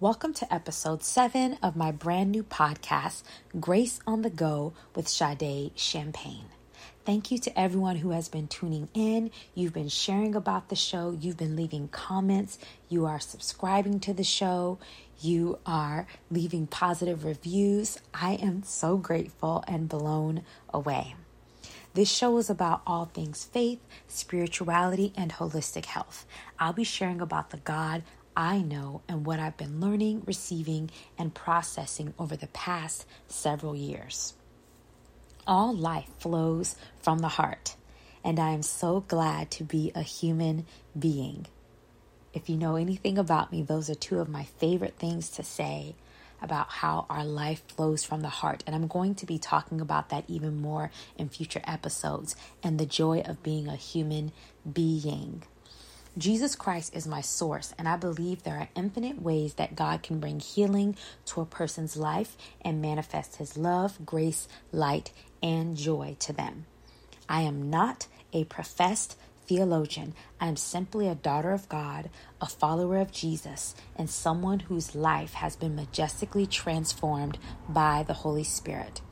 Welcome to episode seven of my brand new podcast, Grace on the Go with Sade Champagne. Thank you to everyone who has been tuning in. You've been sharing about the show. You've been leaving comments. You are subscribing to the show. You are leaving positive reviews. I am so grateful and blown away. This show is about all things faith, spirituality, and holistic health. I'll be sharing about the God I know and what I've been learning, receiving, and processing over the past several years. All life flows from the heart, and I am so glad to be a human being. If you know anything about me, those are two of my favorite things to say about how our life flows from the heart. And I'm going to be talking about that even more in future episodes and the joy of being a human being. Jesus Christ is my source, and I believe there are infinite ways that God can bring healing to a person's life and manifest his love, grace, light, and joy to them. I am not a professed theologian. I am simply a daughter of God, a follower of Jesus, and someone whose life has been majestically transformed by the Holy Spirit.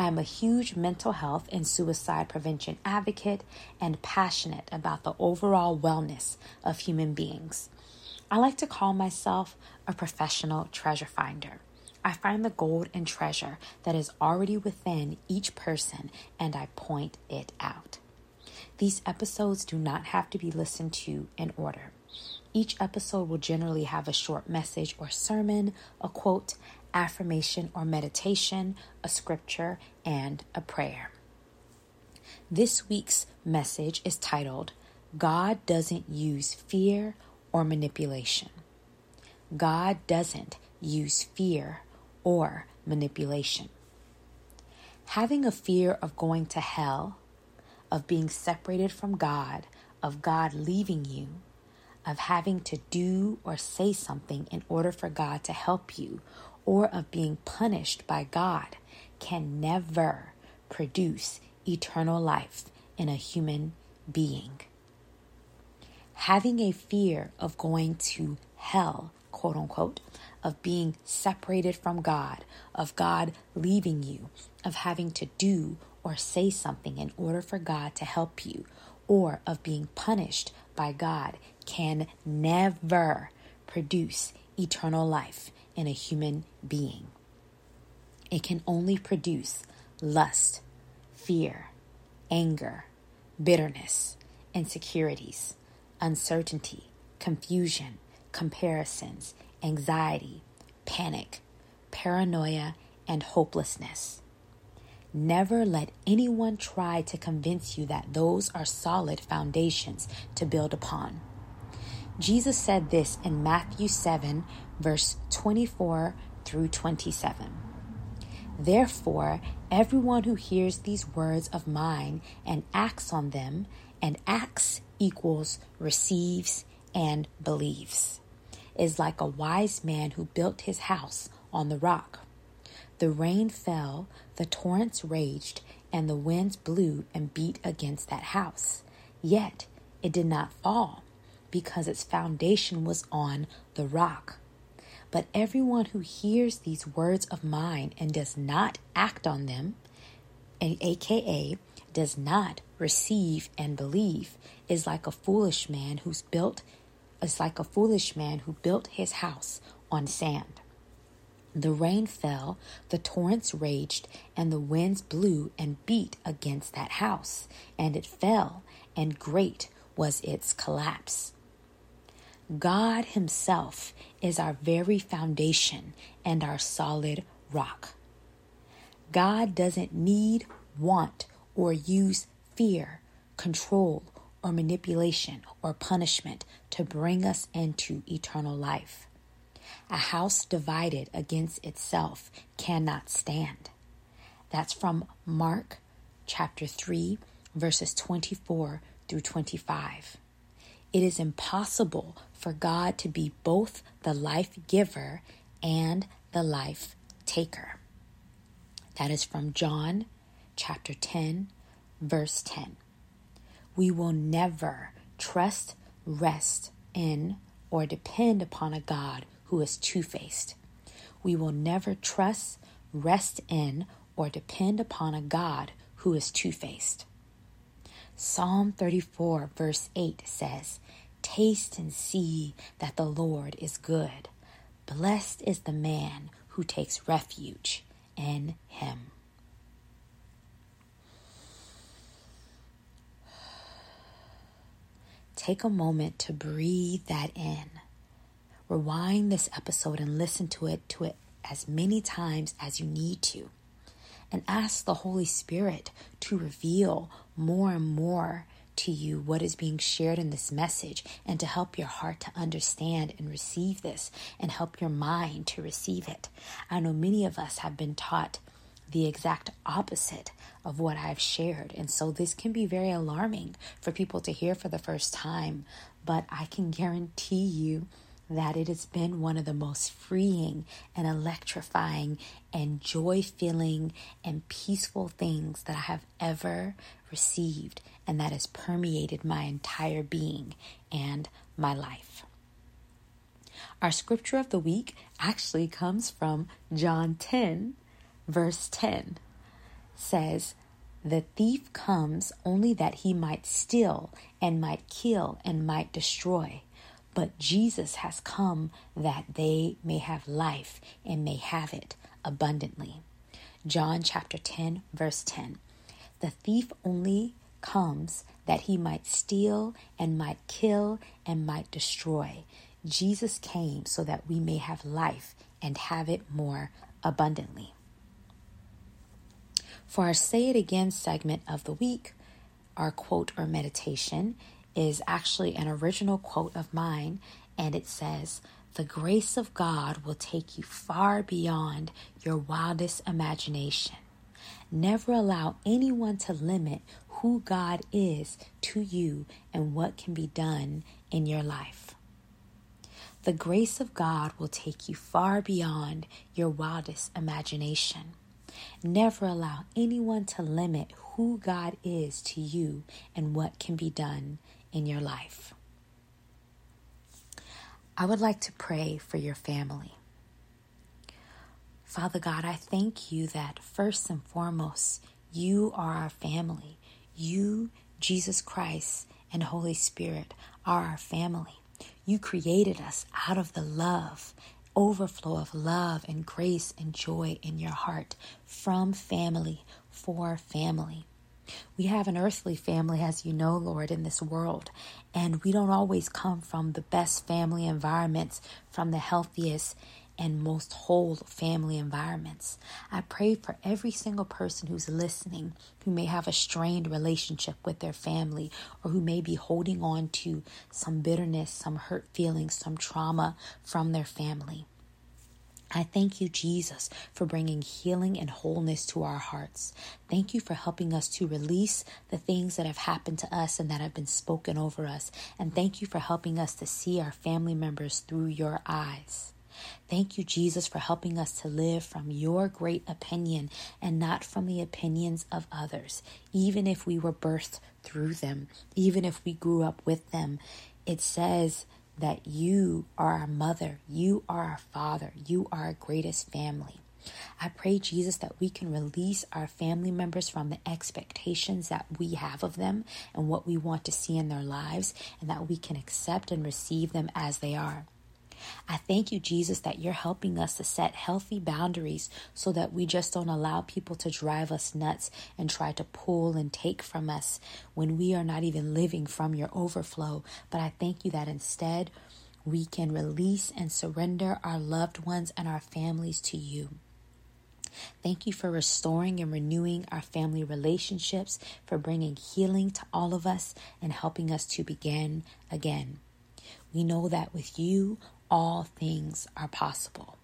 I am a huge mental health and suicide prevention advocate and passionate about the overall wellness of human beings. I like to call myself a professional treasure finder. I find the gold and treasure that is already within each person and I point it out. These episodes do not have to be listened to in order. Each episode will generally have a short message or sermon, a quote, affirmation or meditation, a scripture, and a prayer. This week's message is titled, God doesn't use fear or manipulation. God doesn't use fear or manipulation. Having a fear of going to hell, of being separated from God, of God leaving you, of having to do or say something in order for God to help you or of being punished by God can never produce eternal life in a human being. Having a fear of going to hell, quote unquote, of being separated from God, of God leaving you, of having to do or say something in order for God to help you, or of being punished by God can never produce eternal life in a human being. It can only produce lust, fear, anger, bitterness, insecurities, uncertainty, confusion, comparisons, anxiety, panic, paranoia, and hopelessness. Never let anyone try to convince you that those are solid foundations to build upon. Jesus said this in Matthew 7, verse 24 through 27. Therefore, everyone who hears these words of mine and acts on them, and acts equals receives and believes, is like a wise man who built his house on the rock. The rain fell, the torrents raged, and the winds blew and beat against that house. Yet it did not fall because its foundation was on the rock. But everyone who hears these words of mine and does not act on them, and aka does not receive and believe, is like a foolish man who's built is like a foolish man who built his house on sand. The rain fell, the torrents raged, and the winds blew and beat against that house, and it fell, and great was its collapse. God Himself is our very foundation and our solid rock. God doesn't need, want, or use fear, control, or manipulation or punishment to bring us into eternal life. A house divided against itself cannot stand. That's from Mark chapter 3, verses 24 through 25. It is impossible for God to be both the life giver and the life taker. That is from John chapter 10, verse 10. We will never trust, rest in, or depend upon a God who is two faced. We will never trust, rest in, or depend upon a God who is two faced. Psalm 34, verse 8 says, Taste and see that the Lord is good. Blessed is the man who takes refuge in him. Take a moment to breathe that in. Rewind this episode and listen to it to it as many times as you need to. And ask the Holy Spirit to reveal more and more to you what is being shared in this message and to help your heart to understand and receive this and help your mind to receive it. I know many of us have been taught the exact opposite of what I've shared. And so this can be very alarming for people to hear for the first time. But I can guarantee you that it has been one of the most freeing and electrifying and joy filling and peaceful things that I have ever received. And that has permeated my entire being and my life. Our scripture of the week actually comes from John 10, verse 10 says, The thief comes only that he might steal and might kill and might destroy. But Jesus has come that they may have life and may have it abundantly. John chapter 10, verse 10. The thief only comes that he might steal and might kill and might destroy. Jesus came so that we may have life and have it more abundantly. For our Say It Again segment of the week, our quote or meditation is actually an original quote of mine, and it says, The grace of God will take you far beyond your wildest imagination. Never allow anyone to limit who God is to you and what can be done in your life. The grace of God will take you far beyond your wildest imagination. Never allow anyone to limit who God is to you and what can be done in your life. I would like to pray for your family. Father God, I thank you that first and foremost, you are our family. You, Jesus Christ, and Holy Spirit are our family. You created us out of the love overflow of love and grace and joy in your heart from family for family. We have an earthly family, as you know, Lord, in this world, and we don't always come from the best family environments, from the healthiest and most whole family environments. I pray for every single person who's listening who may have a strained relationship with their family or who may be holding on to some bitterness, some hurt feelings, some trauma from their family. I thank you, Jesus, for bringing healing and wholeness to our hearts. Thank you for helping us to release the things that have happened to us and that have been spoken over us. And thank you for helping us to see our family members through your eyes. Thank you, Jesus, for helping us to live from your great opinion and not from the opinions of others, even if we were birthed through them, even if we grew up with them. It says, that you are our mother, you are our father, you are our greatest family. I pray, Jesus, that we can release our family members from the expectations that we have of them and what we want to see in their lives, and that we can accept and receive them as they are. I thank you, Jesus, that you're helping us to set healthy boundaries so that we just don't allow people to drive us nuts and try to pull and take from us when we are not even living from your overflow. But I thank you that instead we can release and surrender our loved ones and our families to you. Thank you for restoring and renewing our family relationships, for bringing healing to all of us and helping us to begin again. We know that with you, all things are possible.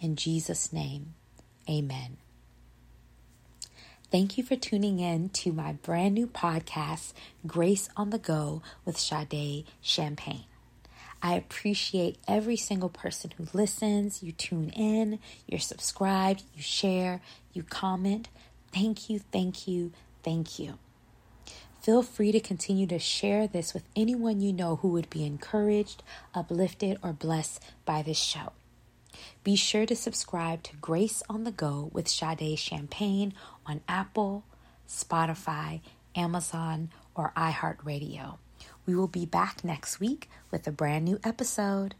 In Jesus' name, amen. Thank you for tuning in to my brand new podcast, Grace on the Go with Sade Champagne. I appreciate every single person who listens, you tune in, you're subscribed, you share, you comment. Thank you, thank you, thank you. Feel free to continue to share this with anyone you know who would be encouraged, uplifted, or blessed by this show. Be sure to subscribe to Grace on the Go with Sade Champagne on Apple, Spotify, Amazon, or iHeartRadio. We will be back next week with a brand new episode.